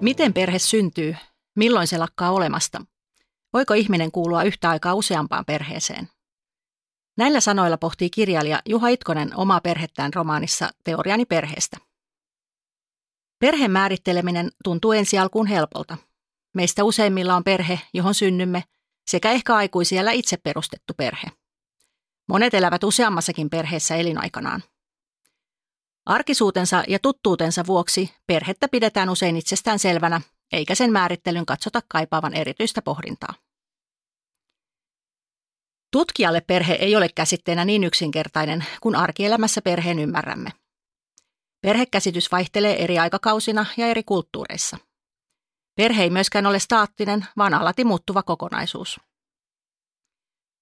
Miten perhe syntyy? Milloin se lakkaa olemasta? Voiko ihminen kuulua yhtä aikaa useampaan perheeseen? Näillä sanoilla pohtii kirjailija Juha Itkonen omaa perhettään romaanissa Teoriani perheestä. Perheen määritteleminen tuntuu ensi alkuun helpolta. Meistä useimmilla on perhe, johon synnymme, sekä ehkä aikuisiellä itse perustettu perhe. Monet elävät useammassakin perheessä elinaikanaan. Arkisuutensa ja tuttuutensa vuoksi perhettä pidetään usein itsestään selvänä, eikä sen määrittelyn katsota kaipaavan erityistä pohdintaa. Tutkijalle perhe ei ole käsitteenä niin yksinkertainen kuin arkielämässä perheen ymmärrämme. Perhekäsitys vaihtelee eri aikakausina ja eri kulttuureissa. Perhe ei myöskään ole staattinen, vaan alati muuttuva kokonaisuus.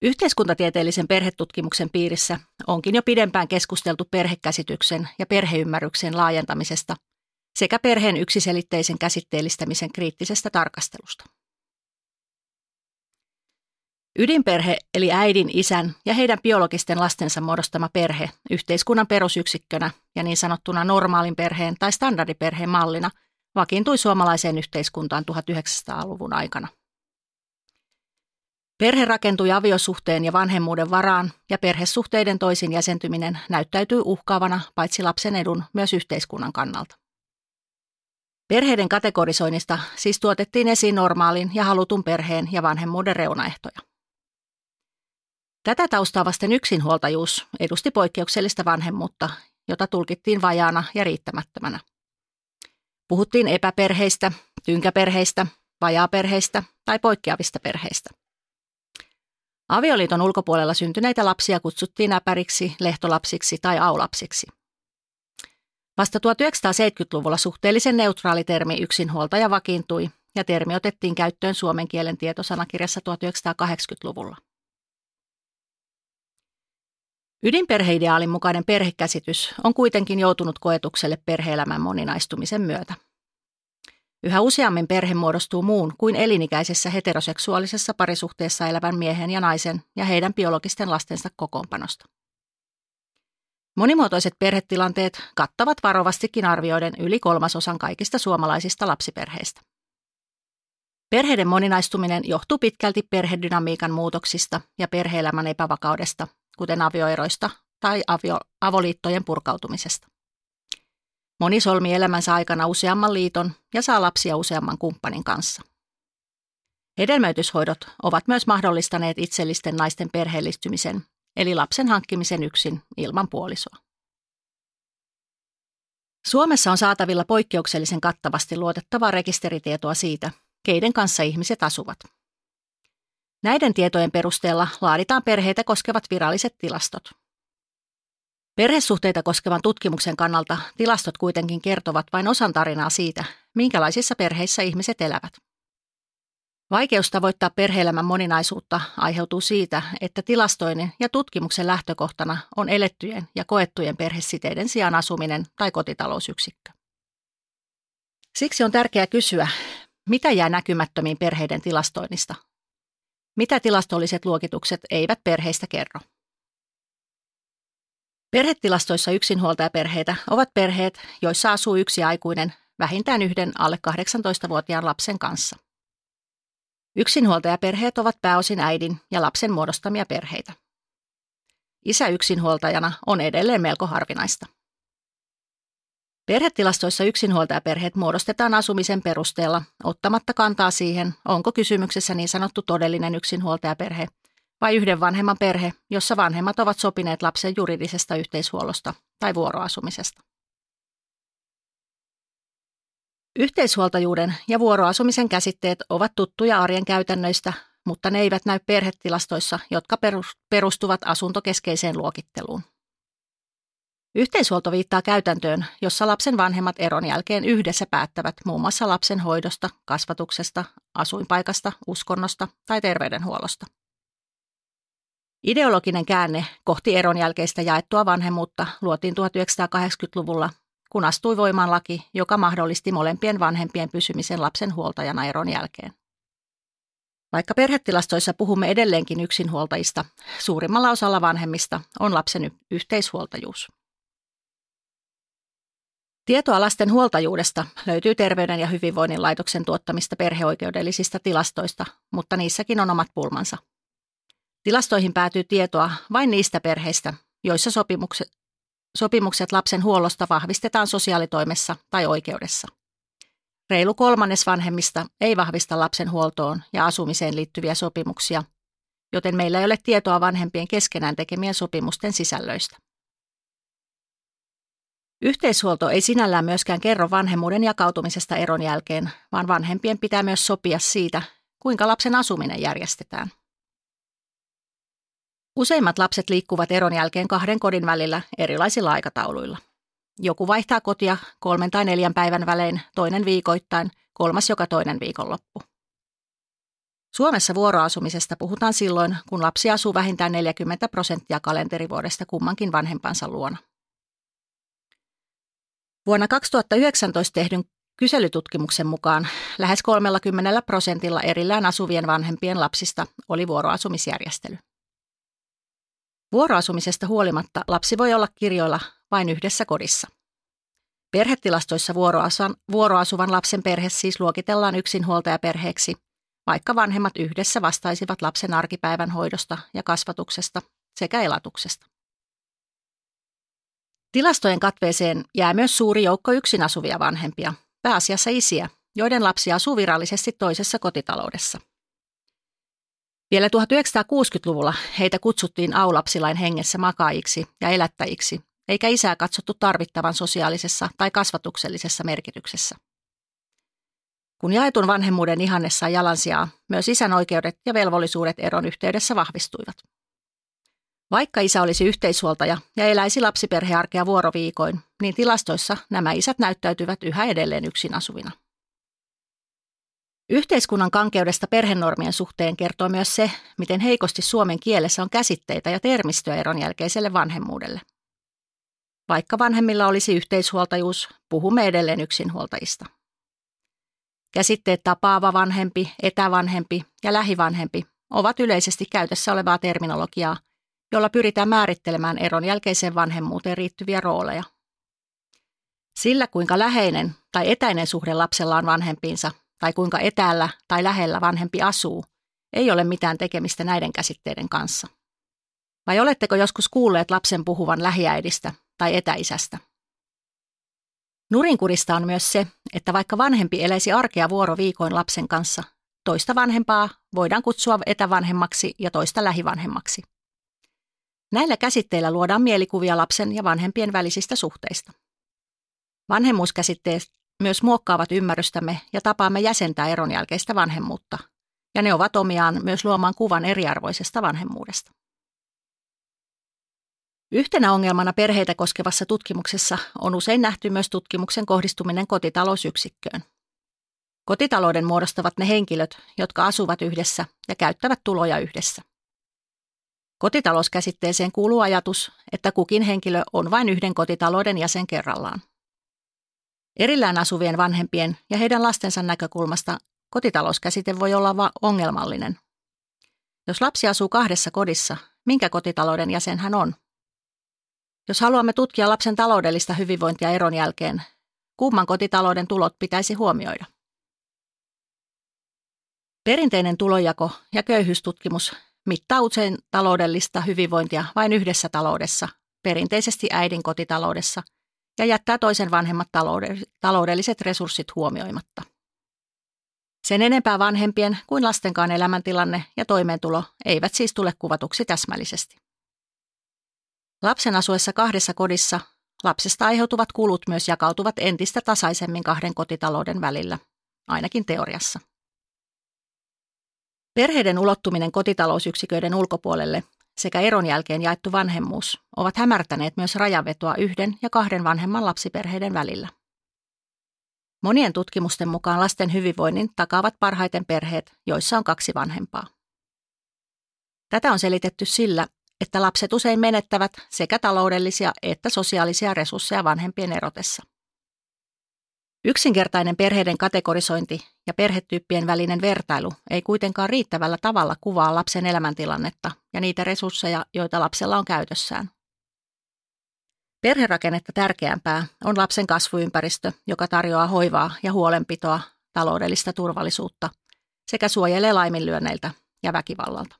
Yhteiskuntatieteellisen perhetutkimuksen piirissä onkin jo pidempään keskusteltu perhekäsityksen ja perheymmärryksen laajentamisesta sekä perheen yksiselitteisen käsitteellistämisen kriittisestä tarkastelusta. Ydinperhe eli äidin, isän ja heidän biologisten lastensa muodostama perhe yhteiskunnan perusyksikkönä ja niin sanottuna normaalin perheen tai standardiperheen mallina vakiintui suomalaiseen yhteiskuntaan 1900-luvun aikana. Perhe rakentui aviosuhteen ja vanhemmuuden varaan ja perhesuhteiden toisin jäsentyminen näyttäytyy uhkaavana paitsi lapsen edun myös yhteiskunnan kannalta. Perheiden kategorisoinnista siis tuotettiin esiin normaalin ja halutun perheen ja vanhemmuuden reunaehtoja. Tätä taustaa vasten yksinhuoltajuus edusti poikkeuksellista vanhemmuutta, jota tulkittiin vajaana ja riittämättömänä. Puhuttiin epäperheistä, tynkäperheistä, vajaaperheistä tai poikkeavista perheistä. Avioliiton ulkopuolella syntyneitä lapsia kutsuttiin äpäriksi, lehtolapsiksi tai aulapsiksi. Vasta 1970-luvulla suhteellisen neutraali termi yksinhuoltaja vakiintui ja termi otettiin käyttöön suomen kielen tietosanakirjassa 1980-luvulla. Ydinperheideaalin mukainen perhekäsitys on kuitenkin joutunut koetukselle perheelämän moninaistumisen myötä. Yhä useammin perhe muodostuu muun kuin elinikäisessä heteroseksuaalisessa parisuhteessa elävän miehen ja naisen ja heidän biologisten lastensa kokoonpanosta. Monimuotoiset perhetilanteet kattavat varovastikin arvioiden yli kolmasosan kaikista suomalaisista lapsiperheistä. Perheiden moninaistuminen johtuu pitkälti perhedynamiikan muutoksista ja perheelämän epävakaudesta, kuten avioeroista tai avio, avoliittojen purkautumisesta. Moni solmi elämänsä aikana useamman liiton ja saa lapsia useamman kumppanin kanssa. Hedelmöityshoidot ovat myös mahdollistaneet itsellisten naisten perheellistymisen, eli lapsen hankkimisen yksin ilman puolisoa. Suomessa on saatavilla poikkeuksellisen kattavasti luotettavaa rekisteritietoa siitä, keiden kanssa ihmiset asuvat. Näiden tietojen perusteella laaditaan perheitä koskevat viralliset tilastot. Perhesuhteita koskevan tutkimuksen kannalta tilastot kuitenkin kertovat vain osan tarinaa siitä, minkälaisissa perheissä ihmiset elävät. Vaikeus tavoittaa perheelämän moninaisuutta aiheutuu siitä, että tilastoinnin ja tutkimuksen lähtökohtana on elettyjen ja koettujen perhesiteiden sijaan asuminen tai kotitalousyksikkö. Siksi on tärkeää kysyä, mitä jää näkymättömiin perheiden tilastoinnista? Mitä tilastolliset luokitukset eivät perheistä kerro? Perhetilastoissa yksinhuoltajaperheitä ovat perheet, joissa asuu yksi aikuinen vähintään yhden alle 18-vuotiaan lapsen kanssa. Yksinhuoltajaperheet ovat pääosin äidin ja lapsen muodostamia perheitä. Isä yksinhuoltajana on edelleen melko harvinaista. Perhetilastoissa yksinhuoltajaperheet muodostetaan asumisen perusteella, ottamatta kantaa siihen, onko kysymyksessä niin sanottu todellinen yksinhuoltajaperhe vai yhden vanhemman perhe, jossa vanhemmat ovat sopineet lapsen juridisesta yhteishuollosta tai vuoroasumisesta. Yhteishuoltajuuden ja vuoroasumisen käsitteet ovat tuttuja arjen käytännöistä, mutta ne eivät näy perhetilastoissa, jotka perustuvat asuntokeskeiseen luokitteluun. Yhteishuolto viittaa käytäntöön, jossa lapsen vanhemmat eron jälkeen yhdessä päättävät muun muassa lapsen hoidosta, kasvatuksesta, asuinpaikasta, uskonnosta tai terveydenhuollosta. Ideologinen käänne kohti eron jälkeistä jaettua vanhemmuutta luotiin 1980-luvulla, kun astui voimaan laki, joka mahdollisti molempien vanhempien pysymisen lapsen huoltajana eron jälkeen. Vaikka perhetilastoissa puhumme edelleenkin yksinhuoltajista, suurimmalla osalla vanhemmista on lapsen yhteishuoltajuus. Tietoa lasten huoltajuudesta löytyy Terveyden ja hyvinvoinnin laitoksen tuottamista perheoikeudellisista tilastoista, mutta niissäkin on omat pulmansa. Tilastoihin päätyy tietoa vain niistä perheistä, joissa sopimukset, sopimukset lapsen huollosta vahvistetaan sosiaalitoimessa tai oikeudessa. Reilu kolmannes vanhemmista ei vahvista lapsen huoltoon ja asumiseen liittyviä sopimuksia, joten meillä ei ole tietoa vanhempien keskenään tekemien sopimusten sisällöistä. Yhteishuolto ei sinällään myöskään kerro vanhemmuuden jakautumisesta eron jälkeen, vaan vanhempien pitää myös sopia siitä, kuinka lapsen asuminen järjestetään. Useimmat lapset liikkuvat eron jälkeen kahden kodin välillä erilaisilla aikatauluilla. Joku vaihtaa kotia kolmen tai neljän päivän välein, toinen viikoittain, kolmas joka toinen viikonloppu. Suomessa vuoroasumisesta puhutaan silloin, kun lapsi asuu vähintään 40 prosenttia kalenterivuodesta kummankin vanhempansa luona. Vuonna 2019 tehdyn kyselytutkimuksen mukaan lähes 30 prosentilla erillään asuvien vanhempien lapsista oli vuoroasumisjärjestely. Vuoroasumisesta huolimatta lapsi voi olla kirjoilla vain yhdessä kodissa. Perhetilastoissa vuoroasuvan lapsen perhe siis luokitellaan yksinhuoltajaperheeksi, vaikka vanhemmat yhdessä vastaisivat lapsen arkipäivän hoidosta ja kasvatuksesta sekä elatuksesta. Tilastojen katveeseen jää myös suuri joukko yksin asuvia vanhempia, pääasiassa isiä, joiden lapsi asuu virallisesti toisessa kotitaloudessa. Vielä 1960-luvulla heitä kutsuttiin aulapsilain hengessä makaajiksi ja elättäjiksi, eikä isää katsottu tarvittavan sosiaalisessa tai kasvatuksellisessa merkityksessä. Kun jaetun vanhemmuuden ihanne sai jalansijaa, myös isän oikeudet ja velvollisuudet eron yhteydessä vahvistuivat. Vaikka isä olisi yhteishuoltaja ja eläisi lapsiperhearkea vuoroviikoin, niin tilastoissa nämä isät näyttäytyvät yhä edelleen yksin asuvina. Yhteiskunnan kankeudesta perhenormien suhteen kertoo myös se, miten heikosti suomen kielessä on käsitteitä ja termistöä eron jälkeiselle vanhemmuudelle. Vaikka vanhemmilla olisi yhteishuoltajuus, puhumme edelleen yksinhuoltajista. Käsitteet tapaava vanhempi, etävanhempi ja lähivanhempi ovat yleisesti käytössä olevaa terminologiaa, jolla pyritään määrittelemään eron jälkeiseen vanhemmuuteen riittyviä rooleja. Sillä, kuinka läheinen tai etäinen suhde lapsella on vanhempiinsa tai kuinka etäällä tai lähellä vanhempi asuu, ei ole mitään tekemistä näiden käsitteiden kanssa. Vai oletteko joskus kuulleet lapsen puhuvan lähiäidistä tai etäisästä? Nurinkurista on myös se, että vaikka vanhempi eläisi arkea vuoroviikoin lapsen kanssa, toista vanhempaa voidaan kutsua etävanhemmaksi ja toista lähivanhemmaksi. Näillä käsitteillä luodaan mielikuvia lapsen ja vanhempien välisistä suhteista. Vanhemmuuskäsitteet myös muokkaavat ymmärrystämme ja tapaamme jäsentää eron jälkeistä vanhemmuutta, ja ne ovat omiaan myös luomaan kuvan eriarvoisesta vanhemmuudesta. Yhtenä ongelmana perheitä koskevassa tutkimuksessa on usein nähty myös tutkimuksen kohdistuminen kotitalousyksikköön. Kotitalouden muodostavat ne henkilöt, jotka asuvat yhdessä ja käyttävät tuloja yhdessä. Kotitalouskäsitteeseen kuuluu ajatus, että kukin henkilö on vain yhden kotitalouden jäsen kerrallaan. Erillään asuvien vanhempien ja heidän lastensa näkökulmasta kotitalouskäsite voi olla ongelmallinen. Jos lapsi asuu kahdessa kodissa, minkä kotitalouden jäsen hän on? Jos haluamme tutkia lapsen taloudellista hyvinvointia eron jälkeen, kumman kotitalouden tulot pitäisi huomioida? Perinteinen tulojako ja köyhyystutkimus mittaa usein taloudellista hyvinvointia vain yhdessä taloudessa, perinteisesti äidin kotitaloudessa, ja jättää toisen vanhemmat taloudelliset resurssit huomioimatta. Sen enempää vanhempien kuin lastenkaan elämäntilanne ja toimeentulo eivät siis tule kuvatuksi täsmällisesti. Lapsen asuessa kahdessa kodissa lapsesta aiheutuvat kulut myös jakautuvat entistä tasaisemmin kahden kotitalouden välillä, ainakin teoriassa. Perheiden ulottuminen kotitalousyksiköiden ulkopuolelle sekä eron jälkeen jaettu vanhemmuus ovat hämärtäneet myös rajavetoa yhden ja kahden vanhemman lapsiperheiden välillä. Monien tutkimusten mukaan lasten hyvinvoinnin takaavat parhaiten perheet, joissa on kaksi vanhempaa. Tätä on selitetty sillä, että lapset usein menettävät sekä taloudellisia että sosiaalisia resursseja vanhempien erotessa. Yksinkertainen perheiden kategorisointi ja perhetyyppien välinen vertailu ei kuitenkaan riittävällä tavalla kuvaa lapsen elämäntilannetta ja niitä resursseja, joita lapsella on käytössään. Perherakennetta tärkeämpää on lapsen kasvuympäristö, joka tarjoaa hoivaa ja huolenpitoa, taloudellista turvallisuutta sekä suojelee laiminlyönneiltä ja väkivallalta.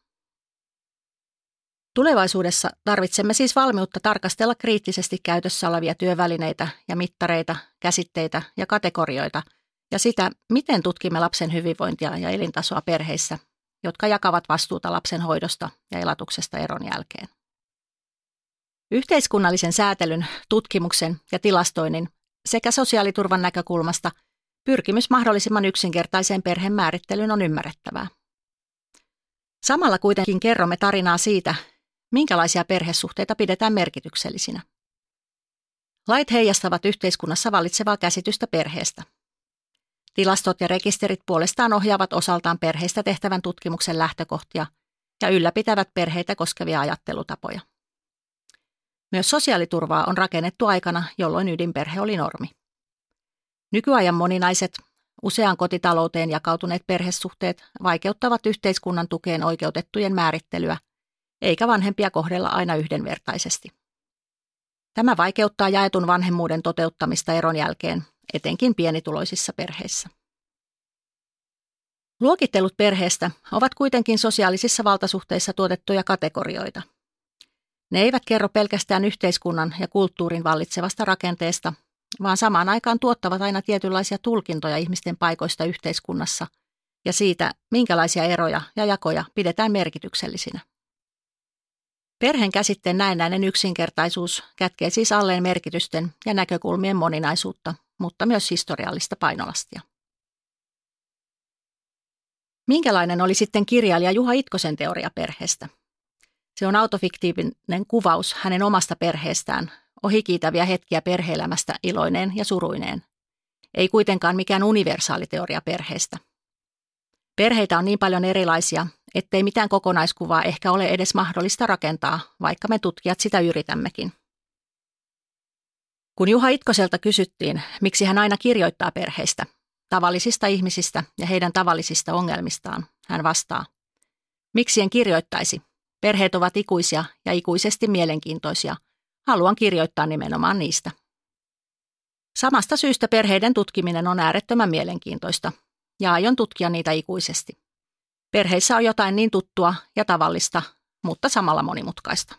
Tulevaisuudessa tarvitsemme siis valmiutta tarkastella kriittisesti käytössä olevia työvälineitä ja mittareita, käsitteitä ja kategorioita ja sitä, miten tutkimme lapsen hyvinvointia ja elintasoa perheissä, jotka jakavat vastuuta lapsen hoidosta ja elatuksesta eron jälkeen. Yhteiskunnallisen säätelyn, tutkimuksen ja tilastoinnin sekä sosiaaliturvan näkökulmasta pyrkimys mahdollisimman yksinkertaiseen perheen määrittelyyn on ymmärrettävää. Samalla kuitenkin kerromme tarinaa siitä, minkälaisia perhesuhteita pidetään merkityksellisinä. Lait heijastavat yhteiskunnassa vallitsevaa käsitystä perheestä. Tilastot ja rekisterit puolestaan ohjaavat osaltaan perheistä tehtävän tutkimuksen lähtökohtia ja ylläpitävät perheitä koskevia ajattelutapoja. Myös sosiaaliturvaa on rakennettu aikana, jolloin ydinperhe oli normi. Nykyajan moninaiset, useaan kotitalouteen jakautuneet perhesuhteet vaikeuttavat yhteiskunnan tukeen oikeutettujen määrittelyä, eikä vanhempia kohdella aina yhdenvertaisesti. Tämä vaikeuttaa jaetun vanhemmuuden toteuttamista eron jälkeen, etenkin pienituloisissa perheissä. Luokittelut perheestä ovat kuitenkin sosiaalisissa valtasuhteissa tuotettuja kategorioita – ne eivät kerro pelkästään yhteiskunnan ja kulttuurin vallitsevasta rakenteesta, vaan samaan aikaan tuottavat aina tietynlaisia tulkintoja ihmisten paikoista yhteiskunnassa ja siitä, minkälaisia eroja ja jakoja pidetään merkityksellisinä. Perheen käsitteen näennäinen yksinkertaisuus kätkee siis alleen merkitysten ja näkökulmien moninaisuutta, mutta myös historiallista painolastia. Minkälainen oli sitten kirjailija Juha Itkosen teoria perheestä? Se on autofiktiivinen kuvaus hänen omasta perheestään, ohikiitäviä hetkiä perheelämästä iloineen ja suruineen. Ei kuitenkaan mikään universaali teoria perheestä. Perheitä on niin paljon erilaisia, ettei mitään kokonaiskuvaa ehkä ole edes mahdollista rakentaa, vaikka me tutkijat sitä yritämmekin. Kun Juha Itkoselta kysyttiin, miksi hän aina kirjoittaa perheistä, tavallisista ihmisistä ja heidän tavallisista ongelmistaan, hän vastaa, miksi en kirjoittaisi, Perheet ovat ikuisia ja ikuisesti mielenkiintoisia. Haluan kirjoittaa nimenomaan niistä. Samasta syystä perheiden tutkiminen on äärettömän mielenkiintoista ja aion tutkia niitä ikuisesti. Perheissä on jotain niin tuttua ja tavallista, mutta samalla monimutkaista.